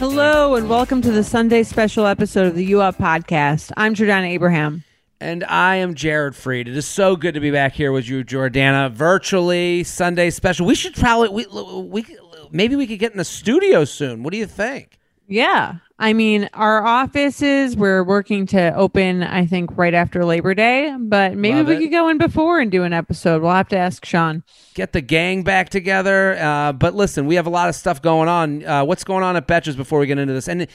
Hello and welcome to the Sunday special episode of the U Up podcast. I'm Jordana Abraham. And I am Jared Freid. It is so good to be back here with you, Jordana, virtually Sunday special. We should probably we we maybe we could get in the studio soon. What do you think? Yeah. I mean, our offices, we're working to open, I think, right after Labor Day, but maybe Love we it. could go in before and do an episode. We'll have to ask Sean. Get the gang back together. Uh, but listen, we have a lot of stuff going on. Uh, what's going on at Betches before we get into this? And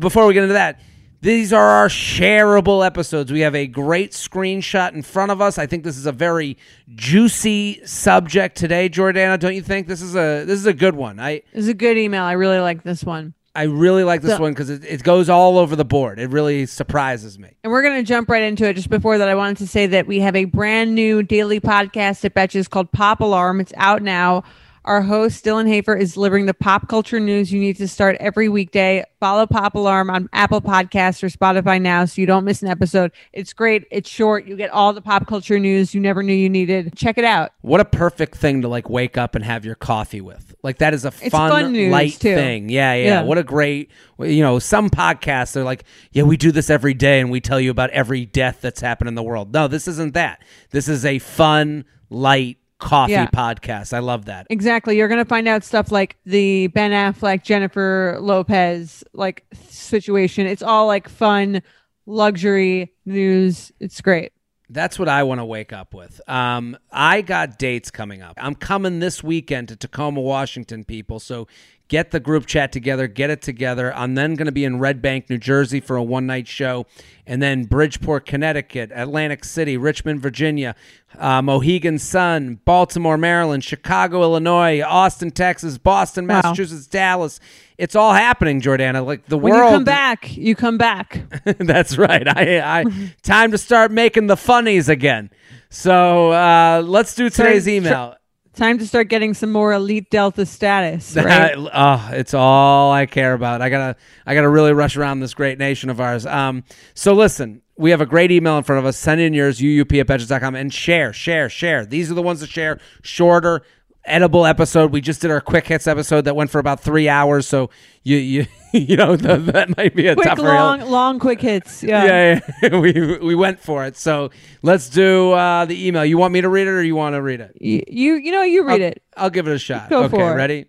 before we get into that, these are our shareable episodes. We have a great screenshot in front of us. I think this is a very juicy subject today, Jordana. Don't you think this is a this is a good one? I This is a good email. I really like this one. I really like this So- one because it, it goes all over the board. It really surprises me. And we're going to jump right into it. Just before that, I wanted to say that we have a brand new daily podcast at Betches called Pop Alarm. It's out now. Our host, Dylan Hafer, is delivering the pop culture news you need to start every weekday. Follow Pop Alarm on Apple Podcasts or Spotify now so you don't miss an episode. It's great. It's short. You get all the pop culture news you never knew you needed. Check it out. What a perfect thing to like wake up and have your coffee with. Like that is a fun, fun news, light too. thing. Yeah, yeah, Yeah. What a great. You know, some podcasts they're like, yeah, we do this every day and we tell you about every death that's happened in the world. No, this isn't that. This is a fun, light coffee Yeah. podcast. I love that. Exactly. You're going to find out stuff like the Ben Affleck, Jennifer Lopez like situation. It's all like fun luxury news. It's great. That's what I want to wake up with. Um, I got dates coming up. I'm coming this weekend to Tacoma, Washington, people. So get the group chat together, get it together. I'm then going to be in Red Bank, New Jersey for a one night show, and then Bridgeport, Connecticut, Atlantic City, Richmond, Virginia, uh, Mohegan Sun, Baltimore, Maryland, Chicago, Illinois, Austin, Texas, Boston, Wow. Massachusetts, Dallas. It's all happening, Jordana. Like the When world. you come back, you come back. That's right. I, I time to start making the funnies again. So uh, let's do today's email. Time to start getting some more elite Delta status, right? oh, it's all I care about. I gotta, I gotta really rush around this great nation of ours. Um, so listen, we have a great email in front of us. Send in yours, uup at betches.com, and share, share, share. These are the ones to share. Shorter, edible episode. We just did our quick hits episode that went for about three hours. So you, you, you know, the, that might be a quick, tougher. long, long, quick hits. Yeah. yeah, yeah. we we went for it. So let's do uh, the email. You want me to read it or you want to read it? You, you, you know, you read I'll, it. I'll give it a shot. Go okay, for it. ready?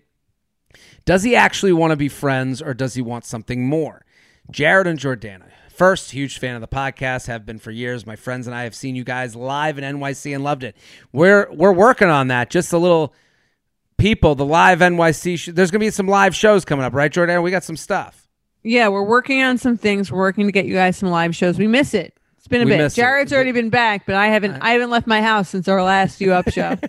Does he actually want to be friends or does he want something more? Jared and Jordana. First, huge fan of the podcast, have been for years. My friends and I have seen you guys live in NYC and loved it. We're we're working on that. Just a little people, the live NYC. Sh- There's gonna be some live shows coming up, right, Jordana? We got some stuff. Yeah, we're working on some things. We're working to get you guys some live shows. We miss it. It's been a We bit. miss it. Jared's already been back, but I haven't. I haven't left my house since our last You Up show in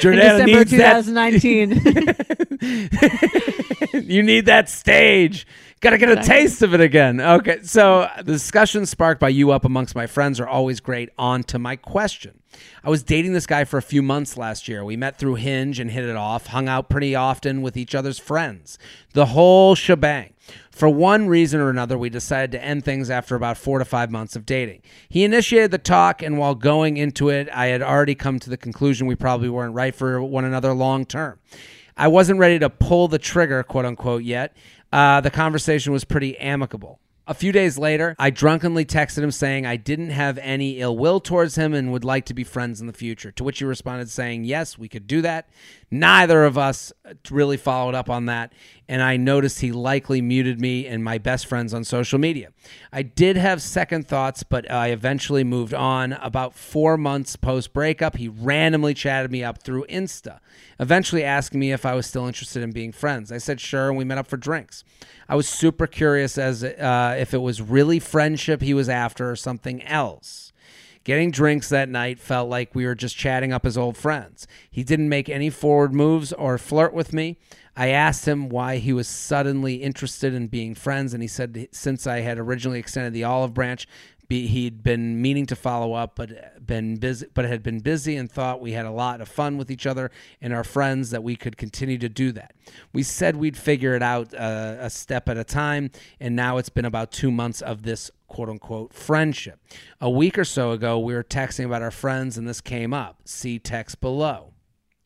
Jordana December needs that 2019. you need that stage. Got to get a taste of it again. Okay, so the discussions sparked by you up amongst my friends are always great. On to my question. I was dating this guy for a few months last year. We met through Hinge and hit it off, hung out pretty often with each other's friends. The whole shebang. For one reason or another, we decided to end things after about four to five months of dating. He initiated the talk, and while going into it, I had already come to the conclusion we probably weren't right for one another long term. I wasn't ready to pull the trigger, quote unquote, yet. Uh, the conversation was pretty amicable. A few days later, I drunkenly texted him saying I didn't have any ill will towards him and would like to be friends in the future. To which he responded saying, Yes, we could do that. Neither of us uh, really followed up on that, and I noticed he likely muted me and my best friends on social media. I did have second thoughts, but I eventually moved on. About four months post breakup, he randomly chatted me up through Insta, eventually asking me if I was still interested in being friends. I said sure, and we met up for drinks. I was super curious as uh, if it was really friendship he was after or something else. Getting drinks that night felt like we were just chatting up as old friends. He didn't make any forward moves or flirt with me. I asked him why he was suddenly interested in being friends, and he said since I had originally extended the olive branch, be, he'd been meaning to follow up, but been busy, but had been busy, and thought we had a lot of fun with each other and our friends that we could continue to do that. We said we'd figure it out uh, a step at a time, and now it's been about two months of this quote unquote friendship. A week or so ago, we were texting about our friends, and this came up. See text below.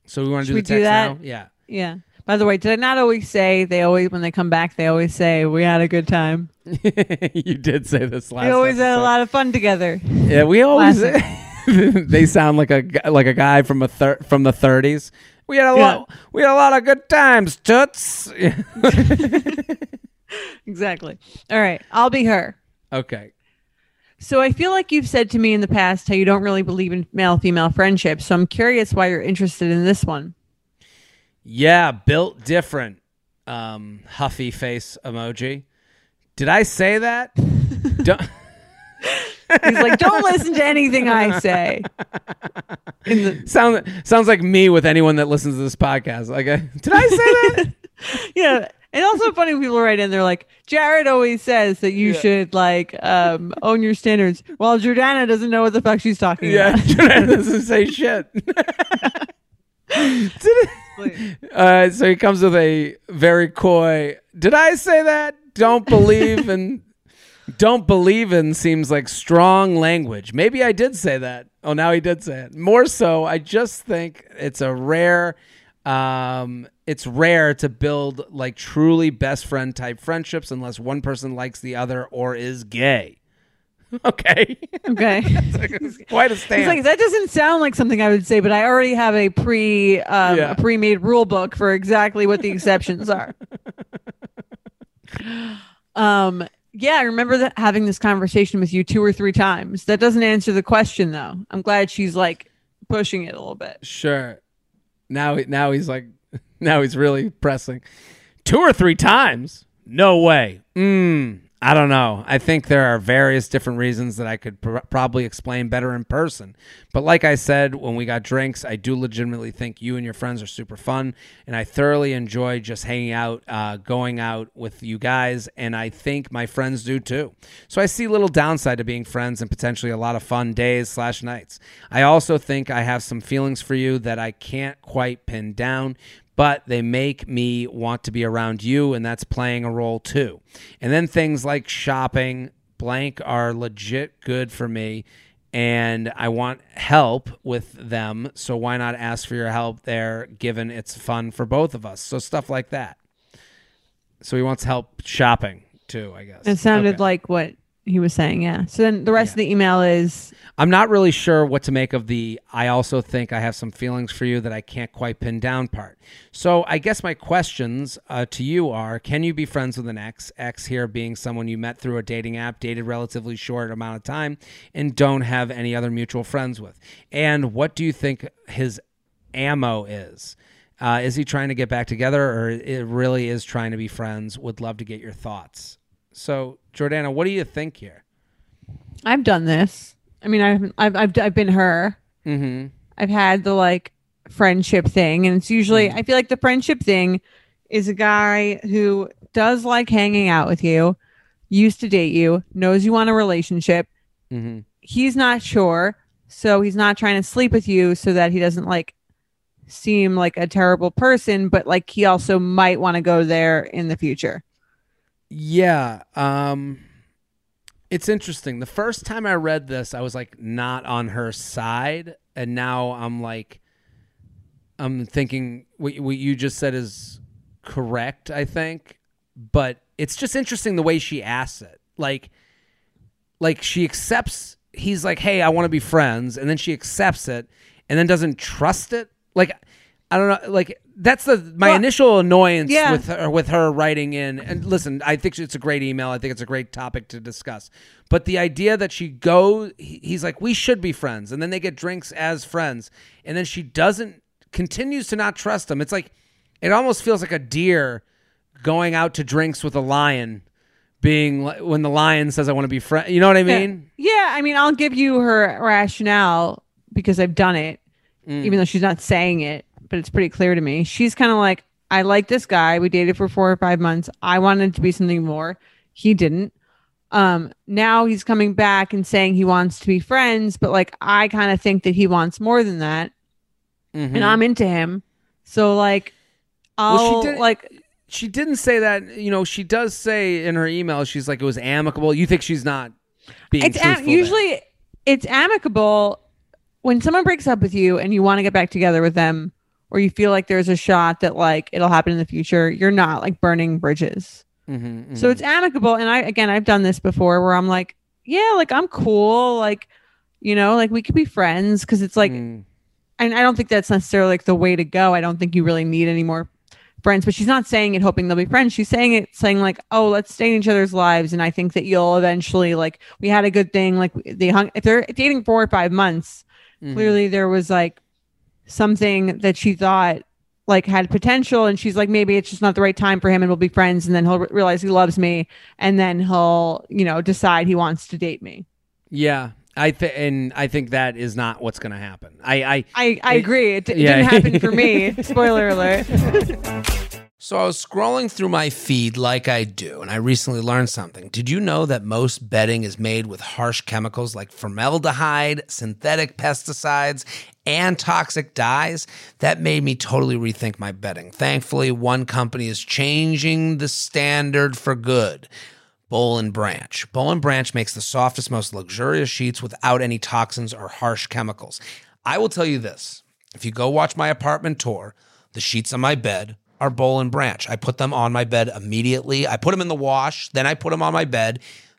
So we want to do Should the do text that? now. Yeah. Yeah. By the way, did I not always say they always when they come back they always say we had a good time. you did say this last. Time. We always had a lot of fun together. Yeah, we always. They sound like a like a guy from a thir- from the 30s. We had a Yeah. lot. We had a lot of good times, toots. Exactly. All right, I'll be her. okay. So I feel like you've said to me in the past how you don't really believe in male female friendships. So I'm curious why you're interested in this one. Yeah, built different. Um, huffy face emoji. Did I say that? Don't, He's like, don't listen to anything I say. In the, sound, sounds like me with anyone that listens to this podcast. Like, uh, did I say that? yeah. And also funny when people write in, they're like, Jared always says that you Yeah. should like um, own your standards. While Jordana doesn't know what the fuck she's talking about. yeah, about. Jordan doesn't say shit. Did it- Uh, so he comes with a very coy. Did I say that? Don't believe in. Don't believe in seems like strong language. Maybe I did say that. Oh, now he did say it. More so, I just think it's a rare. Um, it's rare to build like truly best friend type friendships unless one person likes the other or is gay. Okay, Okay. quite a stance. He's like, that doesn't sound like something I would say, but I already have a pre um, Yeah. a pre-made rule book for exactly what the exceptions are. um, yeah, I remember that having this conversation with you two or three times. That doesn't answer the question though. I'm glad she's like pushing it a little bit. Sure. Now, now he's like, now he's really pressing. Two or three times? No way. Mm, I don't know. I think there are various different reasons that I could pr- probably explain better in person. But like I said, when we got drinks, I do legitimately think you and your friends are super fun, and I thoroughly enjoy just hanging out, uh, going out with you guys, and I think my friends do too. So I see little downside to being friends and potentially a lot of fun days slash nights. I also think I have some feelings for you that I can't quite pin down, but they make me want to be around you, and that's playing a role too. And then things like shopping, blank, are legit good for me, and I want help with them. So why not ask for your help there, given it's fun for both of us? So stuff like that. So he wants help shopping too, I guess. It sounded Okay. like what he was saying, yeah. So then the rest of the email is I'm not really sure what to make of the I also think I have some feelings for you that I can't quite pin down part. So I guess my questions uh, to you are can you be friends with an ex? Ex here being someone you met through a dating app, dated relatively short amount of time, and don't have any other mutual friends with. And what do you think his MO is? Uh, is he trying to get back together or it really is trying to be friends? Would love to get your thoughts. So, Jordana, what do you think here? I've done this. I mean, I've I've I've, I've been her. Mm-hmm. I've had the like friendship thing, and it's usually I feel like the friendship thing is a guy who does like hanging out with you, used to date you, knows you want a relationship. Mm-hmm. He's not sure, so he's not trying to sleep with you so that he doesn't like seem like a terrible person, but like he also might want to go there in the future. Yeah. Um it's interesting. The first time I read this, I was like not on her side, and now I'm like I'm thinking what, what you just said is correct, I think, but it's just interesting the way she asks it. Like like she accepts he's like, "Hey, I want to be friends." And then she accepts it and then doesn't trust it. Like I don't know, like that's the my Well, initial annoyance yeah. with her with her writing in. And listen, I think it's a great email. I think it's a great topic to discuss. But the idea that she go, he- he's like, we should be friends, and then they get drinks as friends, and then she doesn't continues to not trust him. It's like it almost feels like a deer going out to drinks with a lion, being when the lion says I want to be friend. You know what I mean? Yeah, I mean, I'll give you her rationale because I've done it, Mm. even though she's not saying it, but it's pretty clear to me. She's kind of like, I like this guy. We dated for four or five months. I wanted to be something more. He didn't. Um, now he's coming back and saying he wants to be friends, but like I kind of think that he wants more than that, Mhm. and I'm into him. So like, I'll Well, she did- like she didn't say that. You know, she does say in her email, she's like it was amicable. You think she's not being it's am- usually it's amicable when someone breaks up with you and you want to get back together with them or you feel like there's a shot that like it'll happen in the future you're not like burning bridges Mhm, so mhm. it's amicable and i again i've done this before where i'm like yeah like i'm cool like you know like we could be friends because it's like Mm. and i don't think that's necessarily like the way to go i don't think you really need any more friends but she's not saying it hoping they'll be friends she's saying it saying like oh let's stay in each other's lives and i think that you'll eventually like we had a good thing like they hung if they're dating four or five months Mhm. clearly there was like something that she thought like had potential and she's like maybe it's just not the right time for him and we'll be friends and then he'll re- realize he loves me and then he'll you know decide he wants to date me Yeah, I think, and I think that is not what's going to happen. I, I, i i agree it, d- it yeah. didn't happen for me spoiler alert So I was scrolling through my feed like I do, and I recently learned something. Did you know that most bedding is made with harsh chemicals like formaldehyde, synthetic pesticides, and toxic dyes? That made me totally rethink my bedding. Thankfully, one company is changing the standard for good. Boll and Branch. Boll and Branch makes the softest, most luxurious sheets without any toxins or harsh chemicals. I will tell you this if you go watch my apartment tour, the sheets on my bed are Boll and Branch. I put them on my bed immediately. I put them in the wash, then I put them on my bed.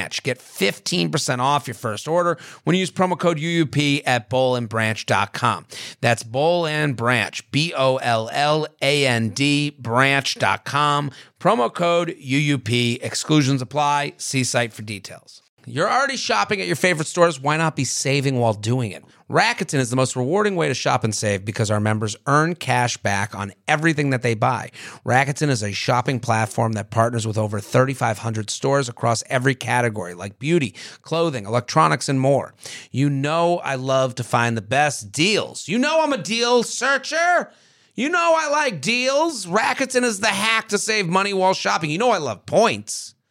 Branch. Get 15% off your first order when you use promo code UUP at bollandbranch.com. That's Boll and Branch, B O L L A N D, branch.com. Promo code UUP. Exclusions apply. See site for details. You're already shopping at your favorite stores. Why not be saving while doing it? Rakuten is the most rewarding way to shop and save because our members earn cash back on everything that they buy. Rakuten is a shopping platform that partners with over 3,500 stores across every category like beauty, clothing, electronics, and more. You know, I love to find the best deals. You know, I'm a deal searcher. You know, I like deals. Rakuten is the hack to save money while shopping. You know, I love points.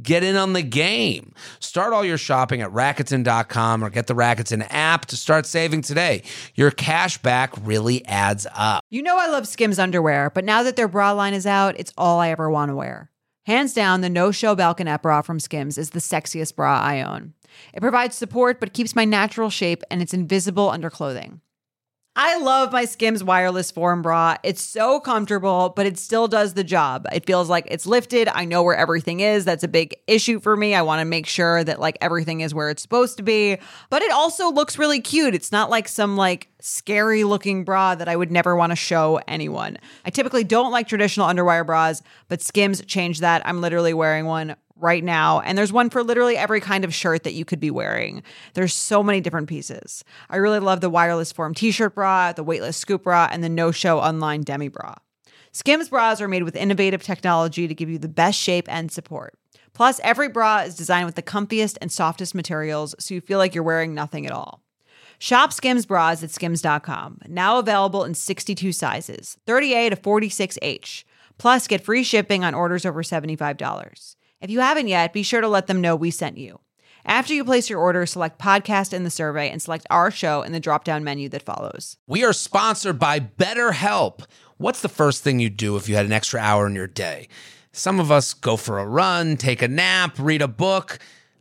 Get in on the game. Start all your shopping at Rakuten.com or get the Rakuten app to start saving today. Your cash back really adds up. You know I love Skims underwear, but now that their bra line is out, it's all I ever want to wear. Hands down, the no show balconette bra from Skims is the sexiest bra I own. It provides support but keeps my natural shape and it's invisible under clothing. I love my Skims wireless form bra. It's so comfortable, but it still does the job. It feels like it's lifted. I know where everything is. That's a big issue for me. I want to make sure that like everything is where it's supposed to be. But it also looks really cute. It's not like some like scary looking bra that I would never want to show anyone. I typically don't like traditional underwire bras, but Skims changed that. I'm literally wearing one right now. And there's one for literally every kind of shirt that you could be wearing. There's so many different pieces. I really love the wireless form t shirt bra, the weightless scoop bra, and the no show online demi bra. Skims bras are made with innovative technology to give you the best shape and support. Plus, every bra is designed with the comfiest and softest materials so you feel like you're wearing nothing at all. Shop Skims bras at skims.com, now available in 62 sizes, 30A to 46H. Plus, get free shipping on orders over $75. If you haven't yet, be sure to let them know we sent you. After you place your order, select podcast in the survey and select our show in the drop down menu that follows. We are sponsored by BetterHelp. What's the first thing you'd do if you had an extra hour in your day? Some of us go for a run, take a nap, read a book.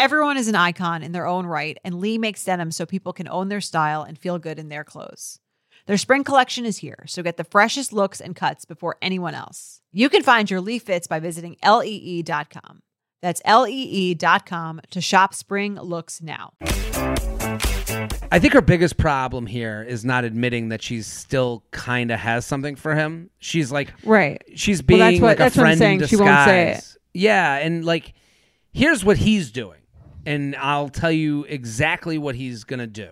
Everyone is an icon in their own right, and Lee makes denim so people can own their style and feel good in their clothes. Their spring collection is here, so get the freshest looks and cuts before anyone else. You can find your Lee fits by visiting lee.com. That's lee.com to shop spring looks now. I think her biggest problem here is not admitting that she's still kind of has something for him. She's like, Right. she's Well, being that's what- like that's a what I'm friend saying. in She disguise. won't say it. Yeah, and like, here's what he's doing, and I'll tell you exactly what he's gonna do.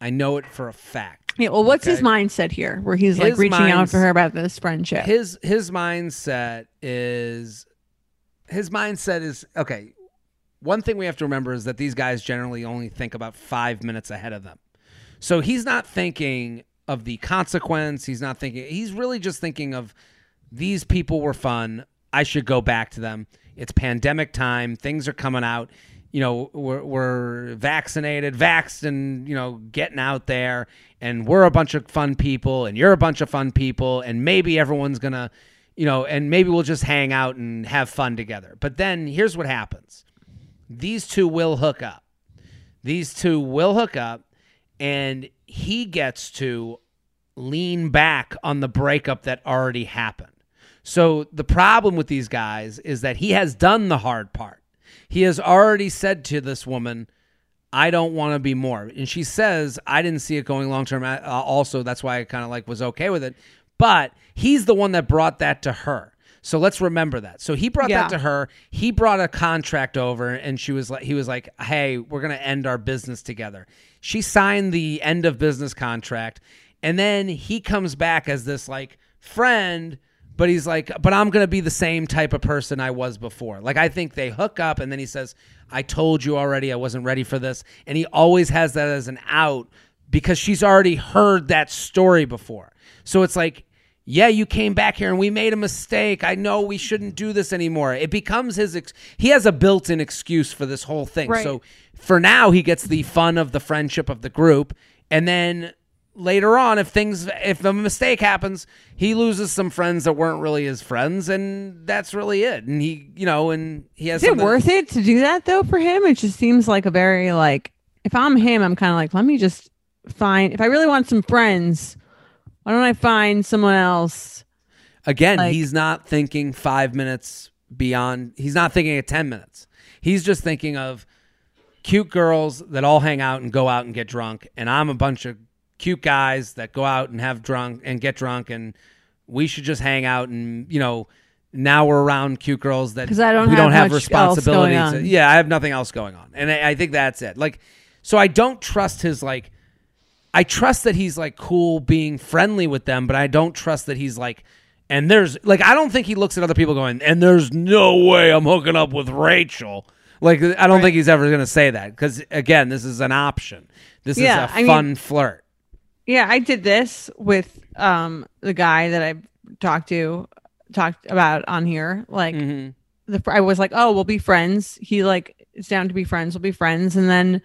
I know it for a fact. Yeah, well, what's his mindset here where he's like His reaching out for her about this friendship? His his mindset is his mindset is okay. One thing we have to remember is that these guys generally only think about five minutes ahead of them. So he's not thinking of the consequence. He's not thinking. He's really just thinking of these people were fun. I should go back to them. It's pandemic time. Things are coming out. You know, we're, we're vaccinated, vaxxed, and, you know, getting out there. And we're a bunch of fun people, and you're a bunch of fun people. And maybe everyone's going to, you know, and maybe we'll just hang out and have fun together. But then here's what happens these two will hook up. These two will hook up, and he gets to lean back on the breakup that already happened. So the problem with these guys is that he has done the hard part. He has already said to this woman, I don't want to be more. And she says, I didn't see it going long term. Uh, Also, that's why I kind of like was okay with it. But he's the one that brought that to her. So let's remember that. So he brought Yeah. that to her. He brought a contract over and she was like he was like, "Hey, we're going to end our business together." She signed the end of business contract and then he comes back as this like friend but he's like, but I'm gonna be the same type of person I was before. Like I think they hook up, and then he says, "I told you already, I wasn't ready for this," and he always has that as an out because she's already heard that story before. So it's like, yeah, you came back here and we made a mistake. I know we shouldn't do this anymore. It becomes his. Ex- he has a built-in excuse for this whole thing. Right. So for now, he gets the fun of the friendship of the group, and then later on if things if a mistake happens he loses some friends that weren't really his friends and that's really it and he you know and he has Is it worth it to do that though for him? It just seems like a very like if I'm him, I'm kind of like, let me just find if I really want some friends, why don't I find someone else? again like- he's not thinking five minutes beyond he's not thinking of 10 minutes he's just thinking of cute girls that all hang out and go out and get drunk and i'm a bunch of cute guys that go out and have drunk and get drunk and We should just hang out and you know. Now we're around cute girls that I don't we have don't have responsibilities. on. Yeah, I have nothing else going on, and I, I think that's it. Like, so I don't trust his like. I trust that he's like cool being friendly with them, but I don't trust that he's like. And there's like I don't think he looks at other people going, and there's no way I'm hooking up with Rachel. Like I don't think he's ever going to say that because again, this is an option. This Yeah, is a I mean- fun flirt. Yeah, I did this with um the guy that I talked to talked about on here. Like Mhm. the I was like, "Oh, we'll be friends." He like is down to be friends. We'll be friends, and then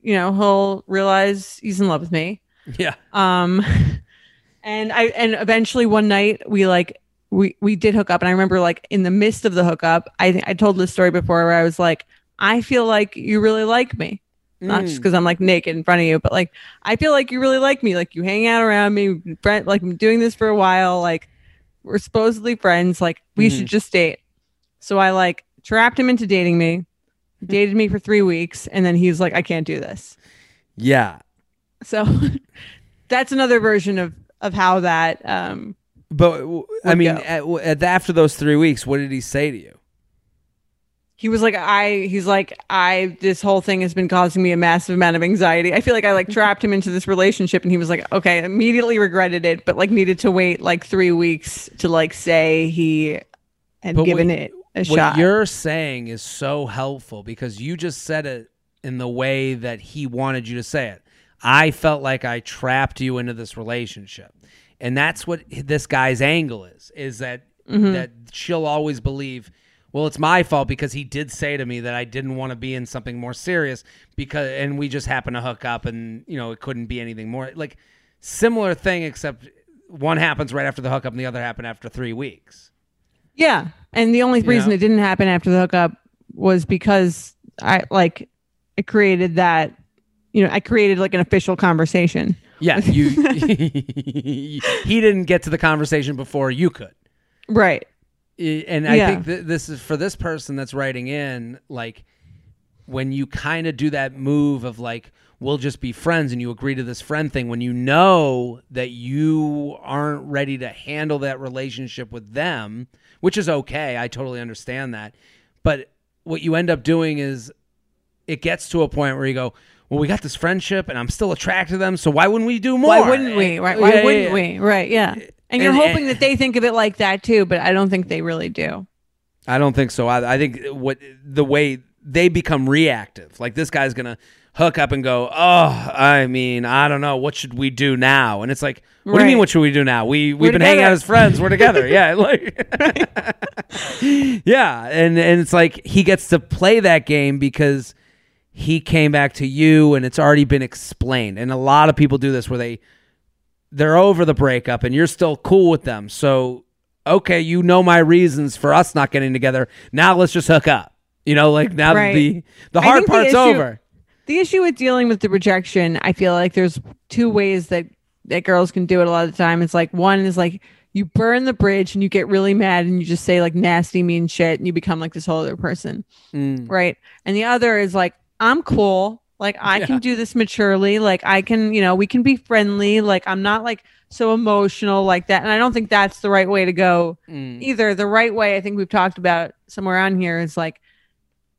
you know he'll realize he's in love with me. Yeah. Um, and I and eventually one night we like we we did hook up, and I remember like in the midst of the hookup, I I told this story before where I was like, "I feel like you really like me." Not just mm. because I'm like naked in front of you, but like I feel like you really like me. Like you hang out around me, friend. Like I'm doing this for a while. Like we're supposedly friends. Like we should mm-hmm. just date. So I like trapped him into dating me, mm-hmm. dated me for three weeks, and then he's like, I can't do this. Yeah. So that's another version of of how that. Um, But w- I mean, at, at, after those three weeks, what did he say to you? He was like, I. He's like, I. This whole thing has been causing me a massive amount of anxiety. I feel like I like trapped him into this relationship, and he was like, okay, immediately regretted it, but like needed to wait like three weeks to like say he had But given what- it a what shot. you're saying is so helpful because you just said it in the way that he wanted you to say it. I felt like I trapped you into this relationship. And that's what this guy's angle is is that Mm-hmm. that she'll always believe well it's my fault because he did say to me that I didn't want to be in something more serious because and we just happened to hook up and you know it couldn't be anything more like similar thing except one happens right after the hookup and the other happened after 3 weeks. Yeah. And the only reason know? it didn't happen after the hookup was because I like it created that you know, I created like an official conversation. Yeah, you. he didn't get to the conversation before you could, Right. And I Yeah. think that this is for this person that's writing in. Like when you kind of do that move of like, we'll just be friends, and you agree to this friend thing when you know that you aren't ready to handle that relationship with them, which is okay. I totally understand that, but what you end up doing is it gets to a point where you go. Well, we got this friendship, and I'm still attracted to them. So why wouldn't we do more? Why wouldn't we? Eh, right. Why Yeah, yeah, wouldn't yeah. we? Right. Yeah. Eh, And you're And- hoping and- that they think of it like that too, but I don't think they really do. I don't think so. I, I think what the way they become reactive, like this guy's gonna hook up and go, oh, I mean, I don't know, what should we do now? And it's like, what do you mean, what should we do now? We we've We're been hanging out as friends. We're together. Yeah, like, yeah, and and it's like he gets to play that game because he came back to you, and it's already been explained. And a lot of people do this where they they're over the breakup and you're still cool with them. So, okay, you know my reasons for us not getting together. Now let's just hook up. You know, like now Right. the the hard think the part's issue- over. The issue with dealing with the rejection, I feel like there's two ways that that girls can do it a lot of the time. It's like one is like you burn the bridge and you get really mad and you just say like nasty mean shit and you become like this whole other person. Mm. right? And the other is like, I'm cool. Like I Yeah. can do this maturely. Like I can, you know, we can be friendly. Like I'm not like so emotional like that. And I don't think that's the right way to go Mm. either. The right way, I think we've talked about somewhere on here is like,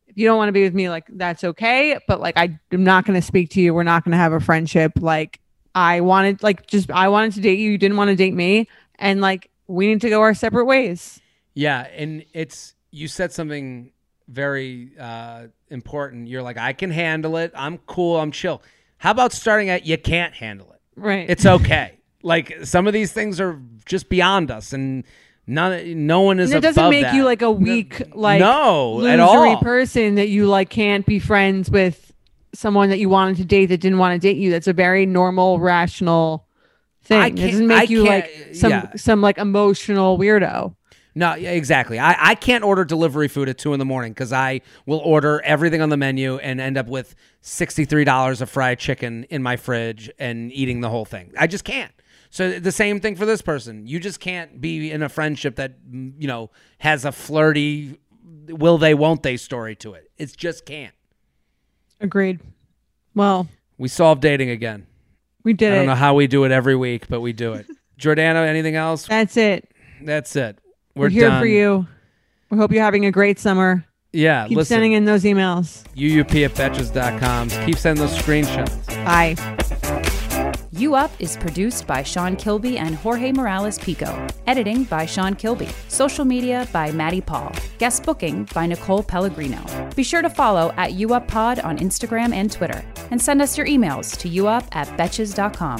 if you don't want to be with me, like that's okay. But like I am not going to speak to you. We're not going to have a friendship. Like I wanted, like just I wanted to date you. You didn't want to date me, and like we need to go our separate ways. Yeah, and it's you said something very uh, important. You're like, I can handle it. I'm cool. I'm chill. How about starting at you can't handle it? Right. It's okay. like some of these things are just beyond us, and none, no one is. And it doesn't make that. you like a weak, like no at all. person that you like can't be friends with someone that you wanted to date that didn't want to date you. That's a very normal, rational thing. I It can't- doesn't make I you like some yeah. some like emotional weirdo. No, exactly. I, I can't order delivery food at two in the morning because I will order everything on the menu and end up with sixty three dollars of fried chicken in my fridge and eating the whole thing. I just can't. So the same thing for this person. You just can't be in a friendship that mm, you know has a flirty will they won't they story to it. It just can't. Agreed. Well, We solved dating again. we did I don't it. know how we do it every week, but we do it. Jordana, anything else? That's it. That's it. We're, We're, here done. for you. We hope you're having a great summer. Yeah, Keep listen. sending in those emails. UUP at Betches.com. Keep sending those screenshots. Bye. You Up is produced by Sean Kilby and Jorge Morales Pico. Editing by Sean Kilby. Social media by Maddie Paul. Guest booking by Nicole Pellegrino. Be sure to follow at UUpPod on Instagram and Twitter. And send us your emails to youup at betches.com.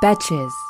Betches.